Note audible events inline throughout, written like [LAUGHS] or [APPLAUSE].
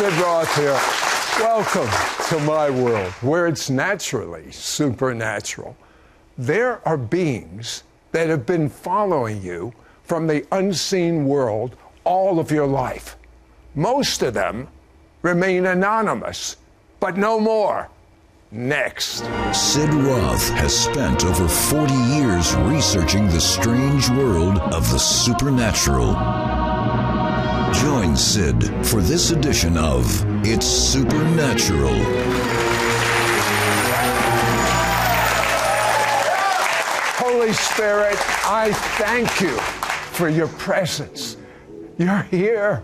Sid Roth here. Welcome to my world, where it's naturally supernatural. There are beings that have been following you from the unseen world all of your life. Most of them remain anonymous, but no more. Next. Sid Roth has spent over 40 years researching the strange world of the supernatural. Join Sid for this edition of It's Supernatural. Holy Spirit, I thank you for your presence. You're here.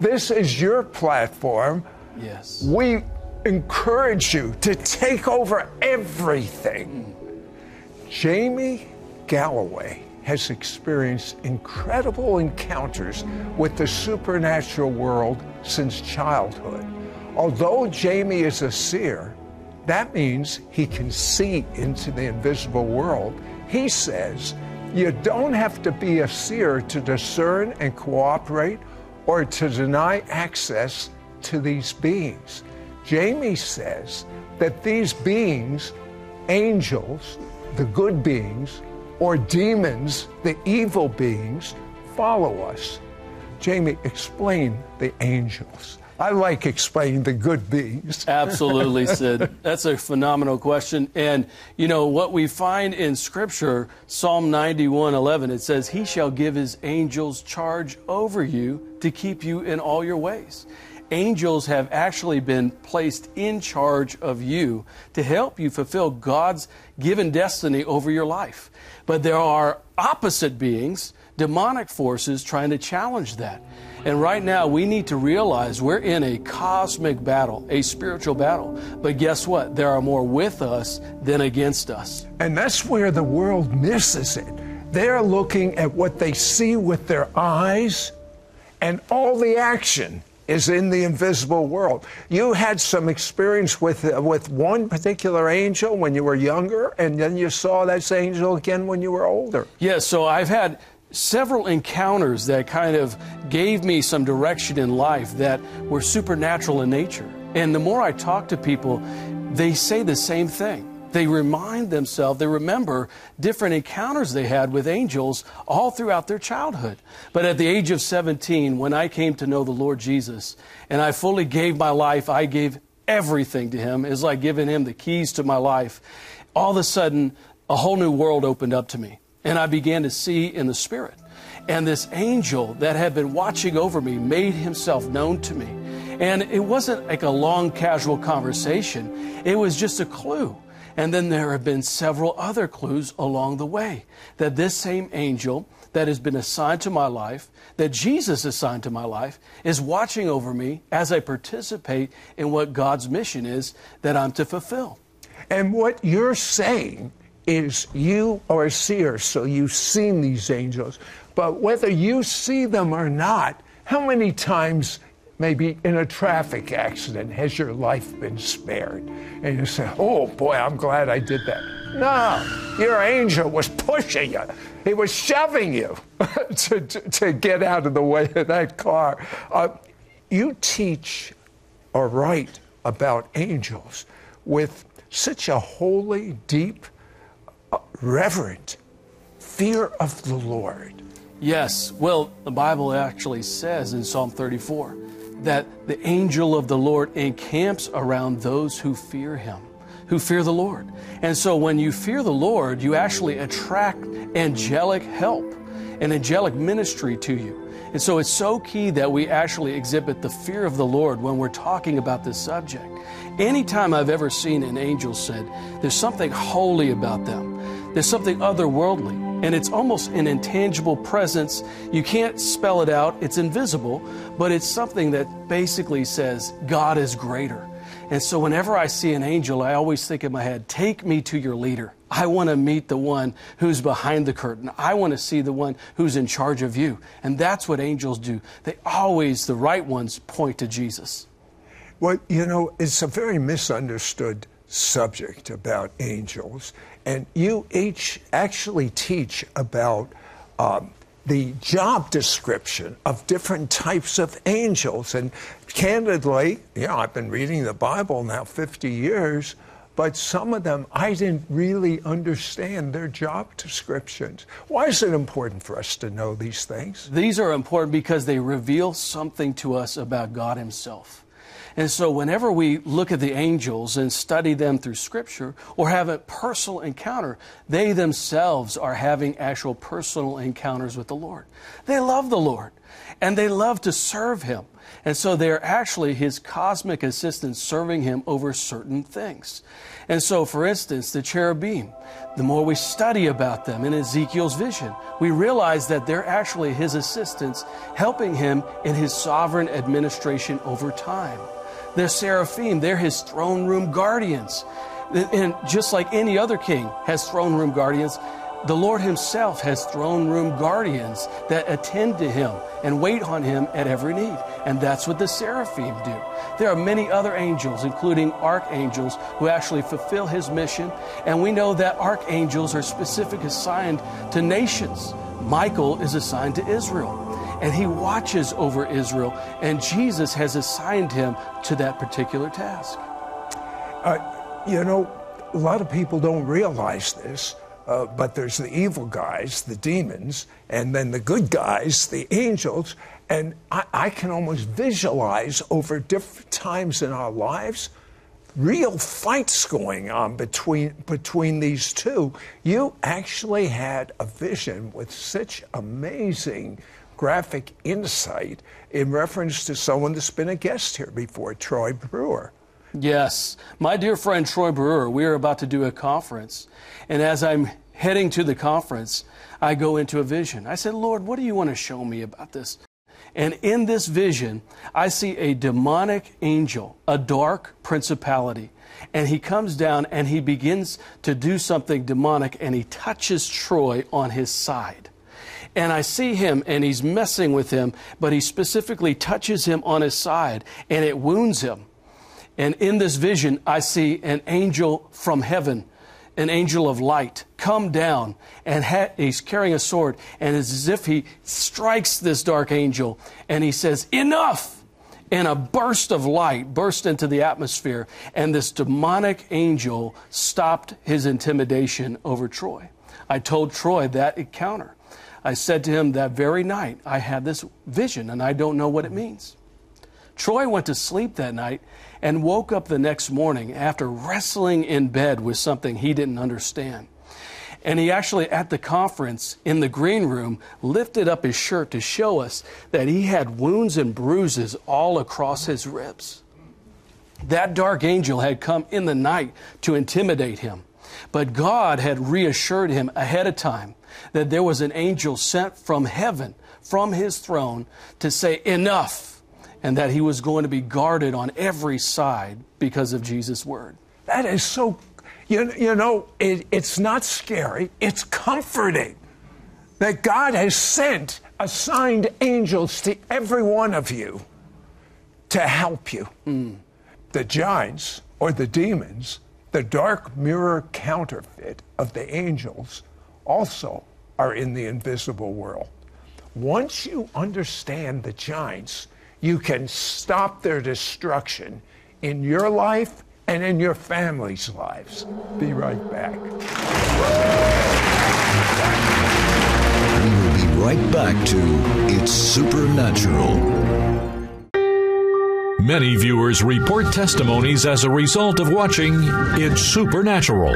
This is your platform. Yes. We encourage you to take over everything. Hmm. Jamie Galloway has experienced incredible encounters with the supernatural world since childhood. Although Jamie is a seer, that means he can see into the invisible world. He says you don't have to be a seer to discern and cooperate or to deny access to these beings. Jamie says that these beings, angels, the good beings, or demons, the evil beings, follow us. Jamie, explain the angels. I like explaining the good beings. [LAUGHS] Absolutely, Sid. That's a phenomenal question. And, you know, what we find in Scripture, Psalm 91 11, it says, He shall give His angels charge over you to keep you in all your ways. Angels have actually been placed in charge of you to help you fulfill God's given destiny over your life. But there are opposite beings, demonic forces, trying to challenge that. And right now, we need to realize we're in a cosmic battle, a spiritual battle. But guess what? There are more with us than against us. And that's where the world misses it. They're looking at what they see with their eyes, and all the action is in the invisible world. You had some experience with uh, with one particular angel when you were younger, and then you saw that angel again when you were older. Yes, yeah, so I've had several encounters that kind of gave me some direction in life that were supernatural in nature. And the more I talk to people, they say the same thing. They remind themselves, they remember different encounters they had with angels all throughout their childhood. But at the age of 17, when I came to know the Lord Jesus and I fully gave my life, I gave everything to Him. It's like giving Him the keys to my life. All of a sudden, a whole new world opened up to me and I began to see in the Spirit. And this angel that had been watching over me made himself known to me. And it wasn't like a long, casual conversation, it was just a clue. And then there have been several other clues along the way that this same angel that has been assigned to my life, that Jesus assigned to my life, is watching over me as I participate in what God's mission is that I'm to fulfill. And what you're saying is you are a seer, so you've seen these angels. But whether you see them or not, how many times, maybe in a traffic accident, has your life been spared? And you say, oh boy, I'm glad I did that. No, your angel was pushing you, he was shoving you [LAUGHS] to, to, to, get out of the way of that car. Uh, you teach or write about angels with such a holy, deep, reverent fear of the Lord. Yes. Well, the Bible actually says in Psalm 34 that the angel of the Lord encamps around those who fear him, who fear the Lord. And so when you fear the Lord, you actually attract angelic help, an angelic ministry to you. And so it's so key that we actually exhibit the fear of the Lord when we're talking about this subject. Anytime I've ever seen an angel Sid, there's something holy about them. There's something otherworldly, and it's almost an intangible presence. You can't spell it out, it's invisible, but it's something that basically says God is greater. And so whenever I see an angel, I always think in my head, take me to your leader. I want to meet the one who's behind the curtain. I want to see the one who's in charge of you. And that's what angels do. They always, the right ones, point to Jesus. Well, you know, it's a very misunderstood subject about angels. And you each actually teach about um, the job description of different types of angels. And candidly, you know, I've been reading the Bible now 50 years, but some of them I didn't really understand their job descriptions. Why is it important for us to know these things? These are important because they reveal something to us about God Himself. And so, whenever we look at the angels and study them through Scripture or have a personal encounter, they themselves are having actual personal encounters with the Lord. They love the Lord and they love to serve Him. And so they're actually his cosmic assistants serving him over certain things. And so, for instance, the cherubim, the more we study about them in Ezekiel's vision, we realize that they're actually his assistants helping him in his sovereign administration over time. They're seraphim, they're his throne room guardians. And just like any other king has throne room guardians, the Lord Himself has throne room guardians that attend to Him and wait on Him at every need. And that's what the seraphim do. There are many other angels, including archangels, who actually fulfill His mission. And we know that archangels are specifically assigned to nations. Michael is assigned to Israel and he watches over Israel, and Jesus has assigned him to that particular task. Uh, you know, a lot of people don't realize this, uh, but there's the evil guys, the demons, and then the good guys, the angels, and I, I can almost visualize over different times in our lives real fights going on between between these two. You actually had a vision with such amazing graphic insight in reference to someone that's been a guest here before, Troy Brewer. Yes. My dear friend Troy Brewer, we are about to do a conference. And as I'm heading to the conference, I go into a vision. I said, Lord, what do you want to show me about this? And in this vision, I see a demonic angel, a dark principality. And he comes down and he begins to do something demonic and he touches Troy on his side and I see him and he's messing with him, but he specifically touches him on his side and it wounds him. And in this vision, I see an angel from heaven, an angel of light, come down and ha- he's carrying a sword and it's as if he strikes this dark angel and he says, Enough! And a burst of light burst into the atmosphere, and this demonic angel stopped his intimidation over Troy. I told Troy that encounter. I said to him that very night, I had this vision and I don't know what it means. Troy went to sleep that night and woke up the next morning after wrestling in bed with something he didn't understand. And he actually, at the conference in the green room, lifted up his shirt to show us that he had wounds and bruises all across his ribs. That dark angel had come in the night to intimidate him. But God had reassured him ahead of time that there was an angel sent from heaven, from his throne, to say, Enough, and that he was going to be guarded on every side because of Jesus' word. That is so, you, you know, it, it's not scary, it's comforting that God has sent assigned angels to every one of you to help you. Mm. The giants or the demons, the dark mirror counterfeit of the angels, also are in the invisible world. Once you understand the giants, you can stop their destruction in your life and in your family's lives. Be right back. We will be right back to It's Supernatural. Many viewers report testimonies as a result of watching It's Supernatural.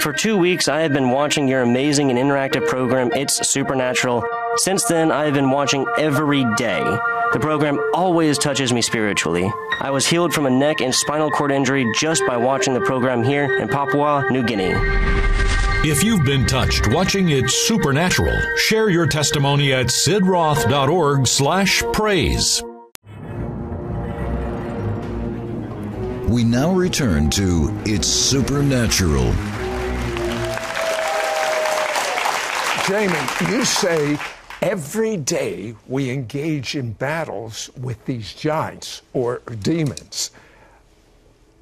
For two weeks, I have been watching your amazing and interactive program, It's Supernatural. Since then, I have been watching every day. The program always touches me spiritually. I was healed from a neck and spinal cord injury just by watching the program here in Papua New Guinea. If you've been touched watching It's Supernatural, share your testimony at sidroth.org slash praise. We now return to It's Supernatural. Jamie, you say every day we engage in battles with these giants or demons.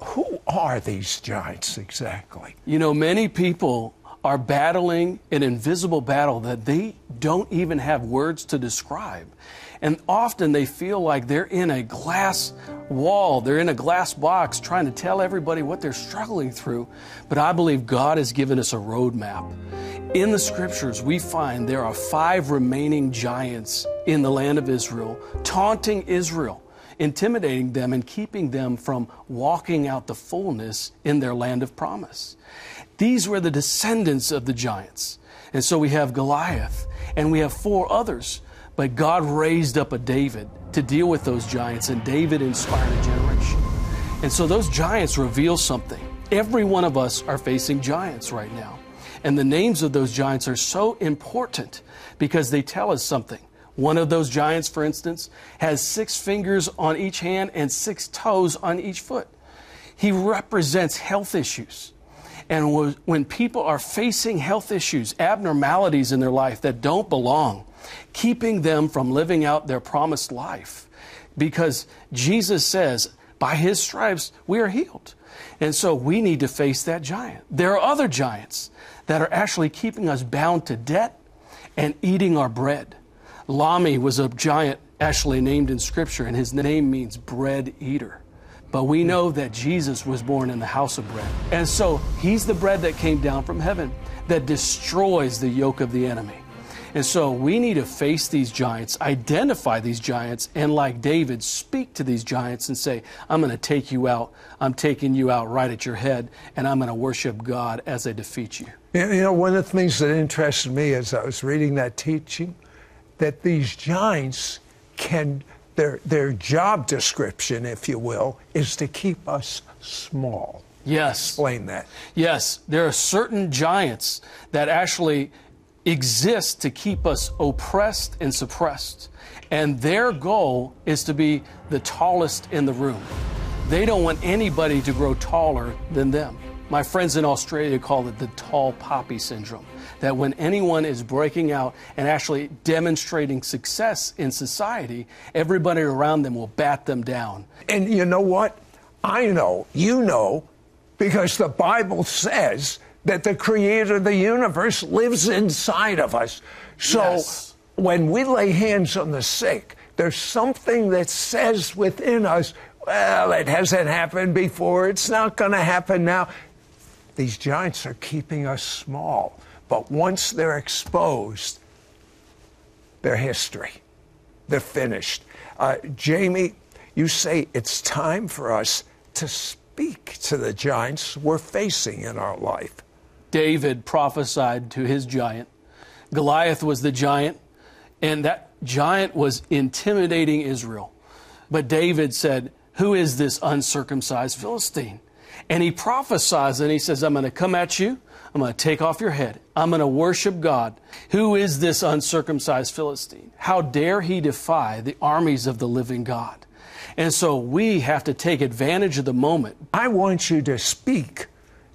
Who are these giants exactly? You know, many people are battling an invisible battle that they don't even have words to describe. And often they feel like they're in a glass wall, they're in a glass box trying to tell everybody what they're struggling through. But I believe God has given us a roadmap. In the scriptures, we find there are five remaining giants in the land of Israel, taunting Israel, intimidating them, and keeping them from walking out the fullness in their land of promise. These were the descendants of the giants. And so we have Goliath, and we have four others. But God raised up a David to deal with those giants, and David inspired a generation. And so those giants reveal something. Every one of us are facing giants right now. And the names of those giants are so important because they tell us something. One of those giants, for instance, has six fingers on each hand and six toes on each foot. He represents health issues. And when people are facing health issues, abnormalities in their life that don't belong, keeping them from living out their promised life. Because Jesus says, by his stripes, we are healed. And so we need to face that giant. There are other giants that are actually keeping us bound to debt and eating our bread. Lahmi was a giant actually named in Scripture, and his name means bread eater. But we hmm. know that Jesus was born in the house of bread. And so he's the bread that came down from heaven that destroys the yoke of the enemy. And so we need to face these giants, identify these giants, and like David, speak to these giants and say, I'm going to take you out. I'm taking you out right at your head, and I'm going to worship God as I defeat you. You know, one of the things that interested me as I was reading that teaching, that these giants can their, their job description, if you will, is to keep us small. Yes. Explain that. Yes. There are certain giants that actually exist to keep us oppressed and suppressed. And their goal is to be the tallest in the room. They don't want anybody to grow taller than them. My friends in Australia call it the tall poppy syndrome that when anyone is breaking out and actually demonstrating success in society, everybody around them will bat them down. And you know what? I know, you know, because the Bible says that the creator of the universe lives inside of us. So yes. when we lay hands on the sick, there's something that says within us, well, it hasn't happened before, it's not going to happen now. These giants are keeping us small. But once they're exposed, they're history. They're finished. Uh, Jamie, you say it's time for us to speak to the giants we're facing in our life. David prophesied to his giant. Goliath was the giant, and that giant was intimidating Israel. But David said, Who is this uncircumcised Philistine? And he prophesies and he says, I'm going to come at you I'm going to take off your head. I'm going to worship God. Who is this uncircumcised Philistine? How dare he defy the armies of the living God? And so we have to take advantage of the moment. I want you to speak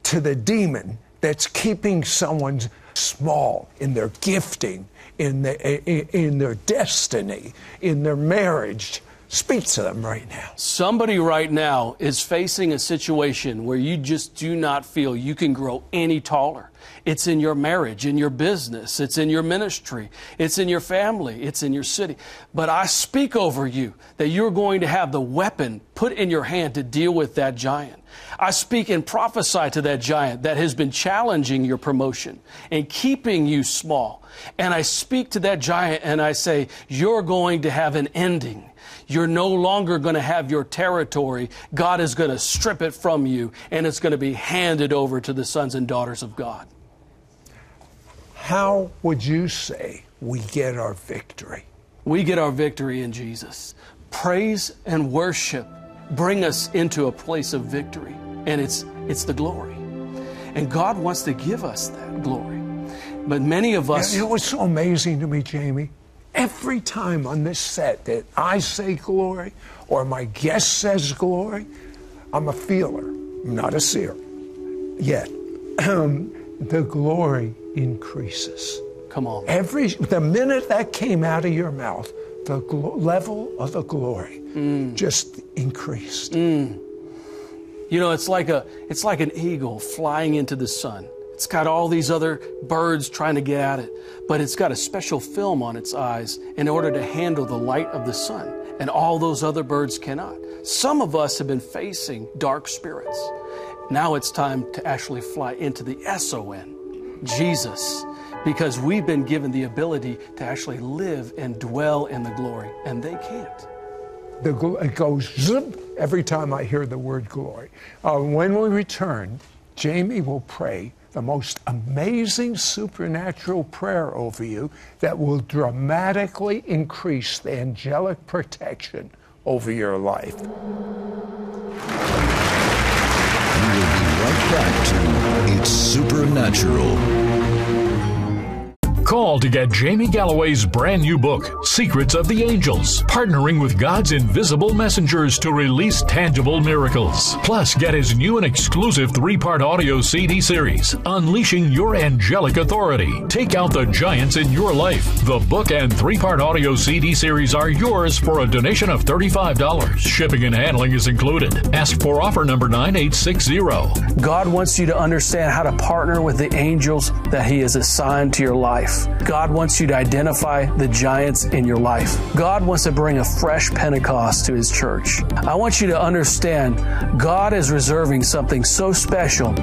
to the demon that's keeping someone small in their gifting, in, the, in their destiny, in their marriage, Speak to them right now. Somebody right now is facing a situation where you just do not feel you can grow any taller. It's in your marriage, in your business, it's in your ministry, it's in your family, it's in your city. But I speak over you that you're going to have the weapon put in your hand to deal with that giant. I speak and prophesy to that giant that has been challenging your promotion and keeping you small. And I speak to that giant and I say, You're going to have an ending. You're no longer going to have your territory. God is going to strip it from you, and it's going to be handed over to the sons and daughters of God. How would you say we get our victory? We get our victory in Jesus. Praise and worship bring us into a place of victory, and it's, it's the glory. And God wants to give us that glory. But many of us. It was so amazing to me, Jamie? Every time on this set that I say glory or my guest says glory, I'm a feeler, I'm not a seer. Yet, um, the glory increases. Come on. Every the minute that came out of your mouth, the gl- level of the glory mm. just increased. Mm. You know, it's like a it's like an eagle flying into the sun. It's got all these other birds trying to get at it, but it's got a special film on its eyes in order to handle the light of the sun, and all those other birds cannot. Some of us have been facing dark spirits. Now it's time to actually fly into the SON, Jesus, because we've been given the ability to actually live and dwell in the glory, and they can't. It goes zip every time I hear the word glory. Uh, when we return, Jamie will pray the most amazing supernatural prayer over you that will dramatically increase the angelic protection over your life. We will be right back to It's Supernatural. Call to get Jamie Galloway's brand new book, Secrets of the Angels, partnering with God's invisible messengers to release tangible miracles. Plus, get his new and exclusive three part audio CD series, Unleashing Your Angelic Authority. Take out the giants in your life. The book and three part audio CD series are yours for a donation of $35. Shipping and handling is included. Ask for offer number 9860. God wants you to understand how to partner with the angels that He has assigned to your life. God wants you to identify the giants in your life. God wants to bring a fresh Pentecost to His church. I want you to understand God is reserving something so special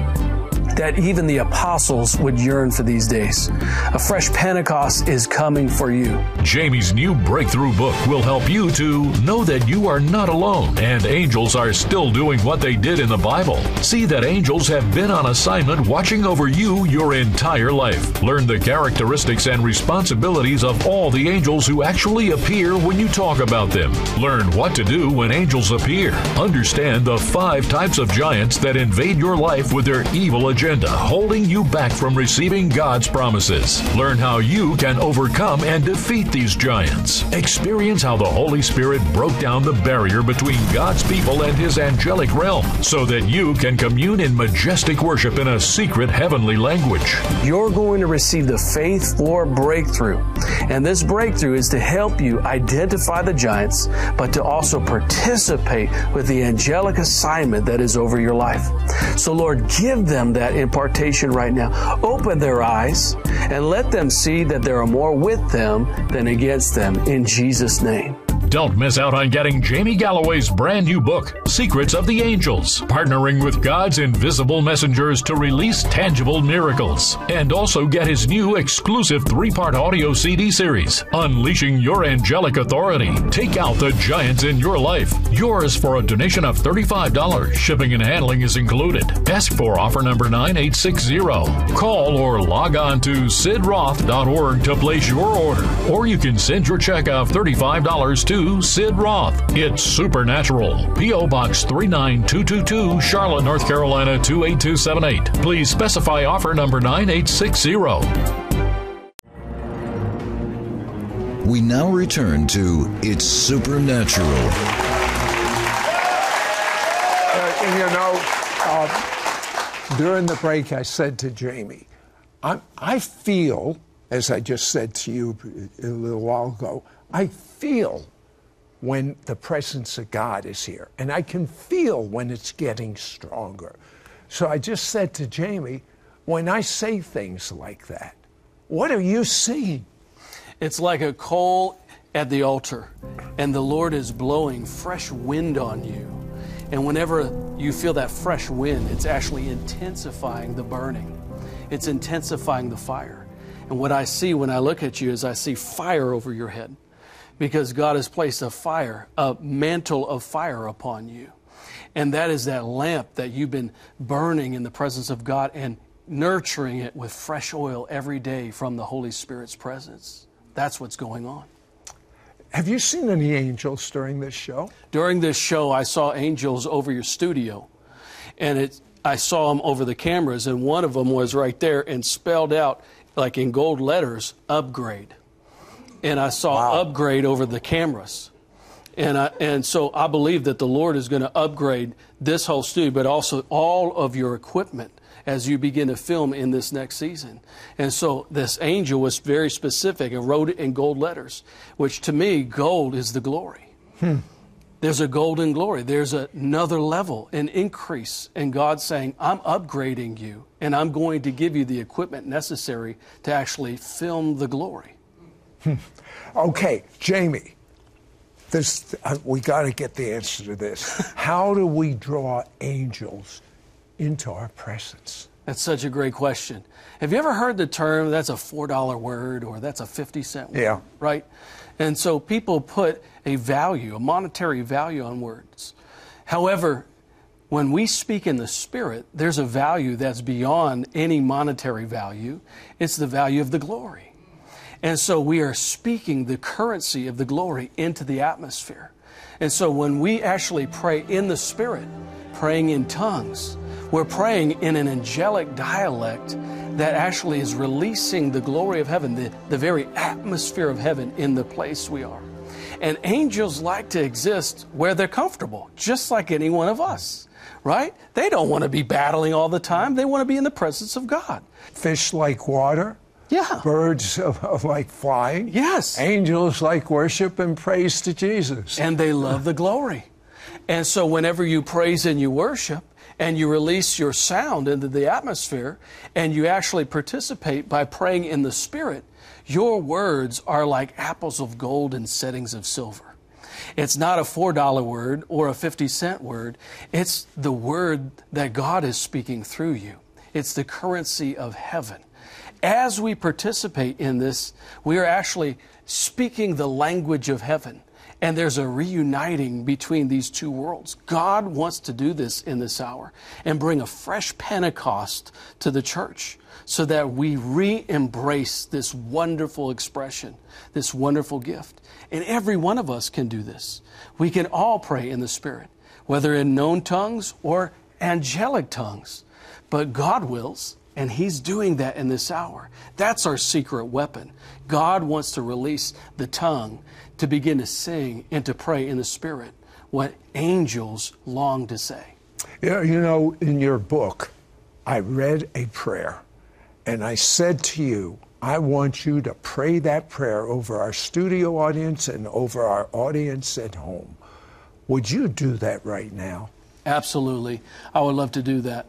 that even the apostles would yearn for these days. A fresh Pentecost is coming for you. Jamie's new breakthrough book will help you to know that you are not alone and angels are still doing what they did in the Bible. See that angels have been on assignment watching over you your entire life. Learn the characteristics and responsibilities of all the angels who actually appear when you talk about them. Learn what to do when angels appear. Understand the five types of giants that invade your life with their evil agenda, holding you back from receiving God's promises. Learn how you can overcome and defeat these giants. Experience how the Holy Spirit broke down the barrier between God's people and his angelic realm so that you can commune in majestic worship in a secret heavenly language. You're going to receive the faith for breakthrough. And this breakthrough is to help you identify the giants, but to also participate with the angelic assignment that is over your life. So, Lord, give them that impartation right now. Open their eyes and let them see that there are more with them than against them in Jesus' name. Don't miss out on getting Jamie Galloway's brand new book, Secrets of the Angels, partnering with God's invisible messengers to release tangible miracles. And also get his new exclusive three part audio CD series, Unleashing Your Angelic Authority. Take out the giants in your life. Yours for a donation of $35. Shipping and handling is included. Ask for offer number 9860. Call or log on to sidroth.org to place your order. Or you can send your check of $35 to Sid Roth. It's Supernatural. P.O. Box 39222, Charlotte, North Carolina 28278. Please specify offer number 9860. We now return to It's Supernatural. Uh, you know, uh, during the break, I said to Jamie, I, I feel, as I just said to you a little while ago, I feel when the presence of God is here, and I can feel when it's getting stronger. So I just said to Jamie, when I say things like that, what are you seeing? It's like a coal at the altar, and the Lord is blowing fresh wind on you. And whenever you feel that fresh wind, it's actually intensifying the burning, it's intensifying the fire. And what I see when I look at you is I see fire over your head because God has placed a fire, a mantle of fire upon you. And that is that lamp that you've been burning in the presence of God and nurturing it with fresh oil every day from the Holy Spirit's presence. That's what's going on. Have you seen any angels during this show? During this show, I saw angels over your studio, and it, I saw them over the cameras, and one of them was right there and spelled out, like in gold letters, upgrade. And I saw Wow. upgrade over the cameras. And, I, and so I believe that the Lord is going to upgrade this whole studio, but also all of your equipment as you begin to film in this next season. And so this angel was very specific and wrote it in gold letters, which to me, gold is the glory. Hmm. There's a golden glory. There's another level, an increase. And God saying, I'm upgrading you, and I'm going to give you the equipment necessary to actually film the glory. Okay, Jamie, this, uh, we got to get the answer to this. [LAUGHS] How do we draw angels into our presence? That's such a great question. Have you ever heard the term that's a $4 word or that's a 50 cent word? Yeah. Right? And so people put a value, a monetary value on words. However, when we speak in the Spirit, there's a value that's beyond any monetary value. It's the value of the glory. And so we are speaking the currency of the glory into the atmosphere. And so when we actually pray in the Spirit, praying in tongues, we're praying in an angelic dialect that actually is releasing the glory of heaven, the, the very atmosphere of heaven in the place we are. And angels like to exist where they're comfortable, just like any one of us, right? They don't want to be battling all the time. They want to be in the presence of God. Fish like water. Yeah. Birds of like flying. Yes. Angels like worship and praise to Jesus. And they love the glory. And so whenever you praise and you worship, and you release your sound into the atmosphere and you actually participate by praying in the Spirit, your words are like apples of gold in settings of silver. It's not a $4 word or a 50 cent word. It's the word that God is speaking through you. It's the currency of heaven. As we participate in this, we are actually speaking the language of heaven. And there's a reuniting between these two worlds. God wants to do this in this hour and bring a fresh Pentecost to the church so that we re embrace this wonderful expression, this wonderful gift. And every one of us can do this. We can all pray in the Spirit, whether in known tongues or angelic tongues. But God wills, and He's doing that in this hour. That's our secret weapon. God wants to release the tongue to begin to sing and to pray in the Spirit what angels long to say. Yeah, you know, in your book, I read a prayer and I said to you, I want you to pray that prayer over our studio audience and over our audience at home. Would you do that right now? Absolutely. I would love to do that.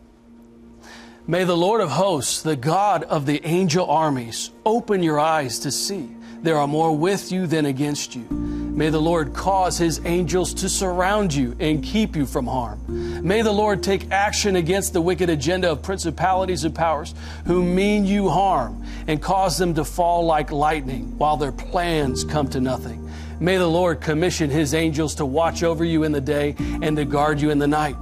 May the Lord of hosts, the God of the angel armies, open your eyes to see there are more with you than against you. May the Lord cause his angels to surround you and keep you from harm. May the Lord take action against the wicked agenda of principalities and powers who mean you harm and cause them to fall like lightning while their plans come to nothing. May the Lord commission his angels to watch over you in the day and to guard you in the night.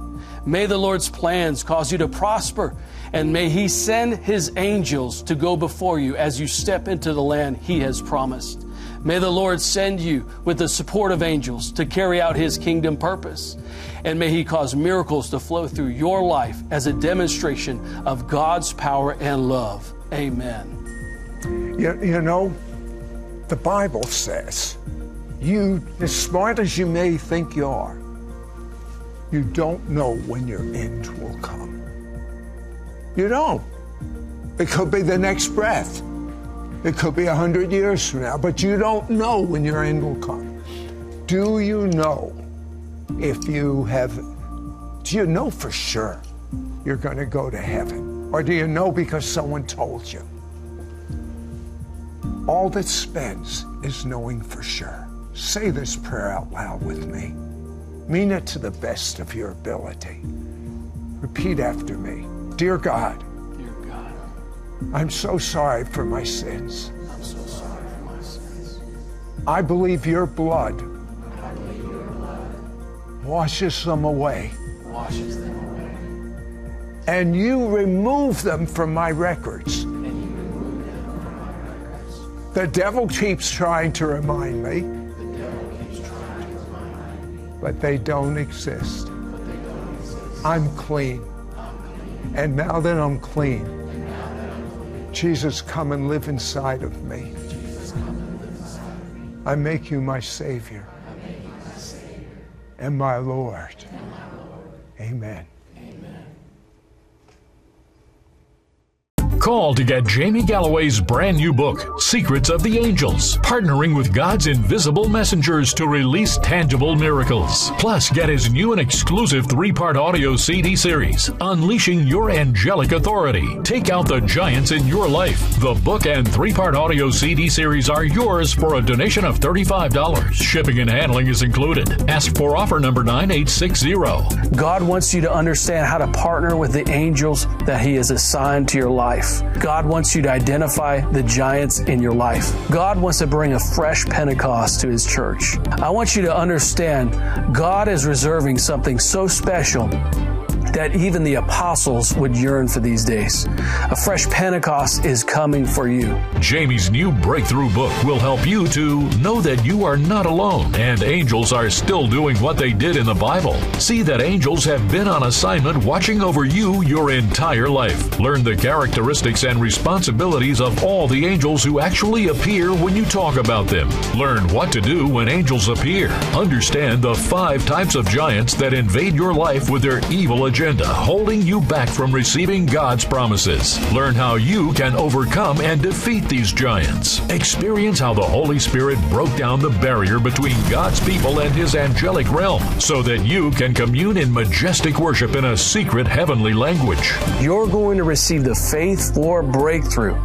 May the Lord's plans cause you to prosper and may He send His angels to go before you as you step into the land He has promised. May the Lord send you with the support of angels to carry out His kingdom purpose. And may He cause miracles to flow through your life as a demonstration of God's power and love. Amen. You, you know, the Bible says, you, as smart as you may think you are, you don't know when your end will come. You don't. It could be the next breath. It could be a hundred years from now, but you don't know when your end will come. Do you know if you have, do you know for sure you're going to go to heaven? Or do you know because someone told you? All that spends is knowing for sure. Say this prayer out loud with me. Mean it to the best of your ability. Repeat after me. Dear God, Dear God, I'm so sorry for my sins. I'm so sorry for my sins. I believe your blood I believe your blood washes them away, washes them away, and you remove them from my records. and you remove them from my records. The devil keeps trying to remind me, The devil keeps trying to remind me, but they don't exist. but they don't exist. I'm clean. And now that I'm clean, Jesus, come and live inside of me. I make you my Savior and my Lord. Amen. Call to get Jamie Galloway's brand new book, Secrets of the Angels, partnering with God's invisible messengers to release tangible miracles. Plus, get his new and exclusive three part audio CD series, Unleashing Your Angelic Authority. Take out the giants in your life. The book and three part audio CD series are yours for a donation of $35. Shipping and handling is included. Ask for offer number 9860. God wants you to understand how to partner with the angels that He has assigned to your life. God wants you to identify the giants in your life. God wants to bring a fresh Pentecost to His church. I want you to understand God is reserving something so special that even the apostles would yearn for these days. A fresh Pentecost is coming for you. Jamie's new breakthrough book will help you to know that you are not alone and angels are still doing what they did in the Bible. See that angels have been on assignment watching over you your entire life. Learn the characteristics and responsibilities of all the angels who actually appear when you talk about them. Learn what to do when angels appear. Understand the five types of giants that invade your life with their evil agenda agenda holding you back from receiving God's promises. Learn how you can overcome and defeat these giants. Experience how the Holy Spirit broke down the barrier between God's people and his angelic realm so that you can commune in majestic worship in a secret heavenly language. You're going to receive the faith for breakthrough.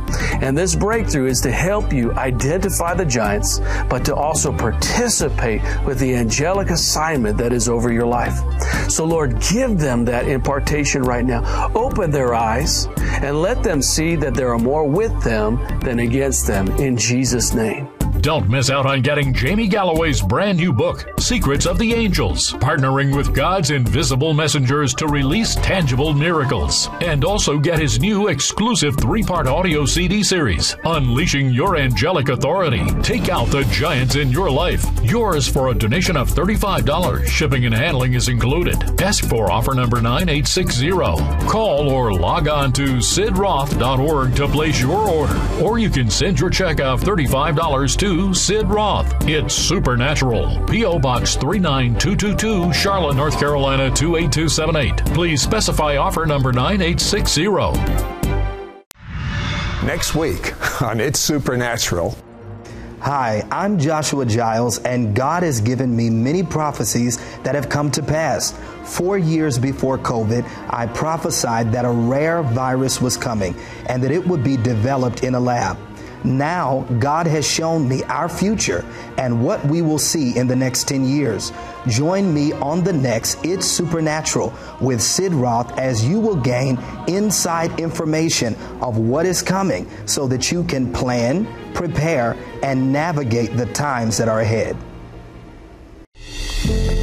And this breakthrough is to help you identify the giants, but to also participate with the angelic assignment that is over your life. So, Lord, give them that impartation right now. Open their eyes and let them see that there are more with them than against them in Jesus' name. Don't miss out on getting Jamie Galloway's brand new book, Secrets of the Angels, partnering with God's invisible messengers to release tangible miracles. And also get his new exclusive three part audio CD series, Unleashing Your Angelic Authority. Take out the giants in your life. Yours for a donation of $35. Shipping and handling is included. Ask for offer number 9860. Call or log on to sidroth.org to place your order. Or you can send your check of $35 to Sid Roth. It's Supernatural. P.O. Box 39222, Charlotte, North Carolina 28278. Please specify offer number 9860. Next week on It's Supernatural. Hi, I'm Joshua Giles, and God has given me many prophecies that have come to pass. Four years before COVID, I prophesied that a rare virus was coming and that it would be developed in a lab. Now, God has shown me our future and what we will see in the next 10 years. Join me on the next It's Supernatural with Sid Roth as you will gain inside information of what is coming so that you can plan, prepare, and navigate the times that are ahead.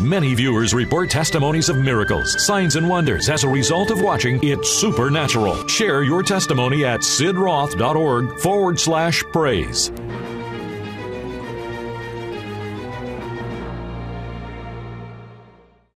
Many viewers report testimonies of miracles, signs, and wonders as a result of watching It's Supernatural. Share your testimony at sidroth.org forward slash praise.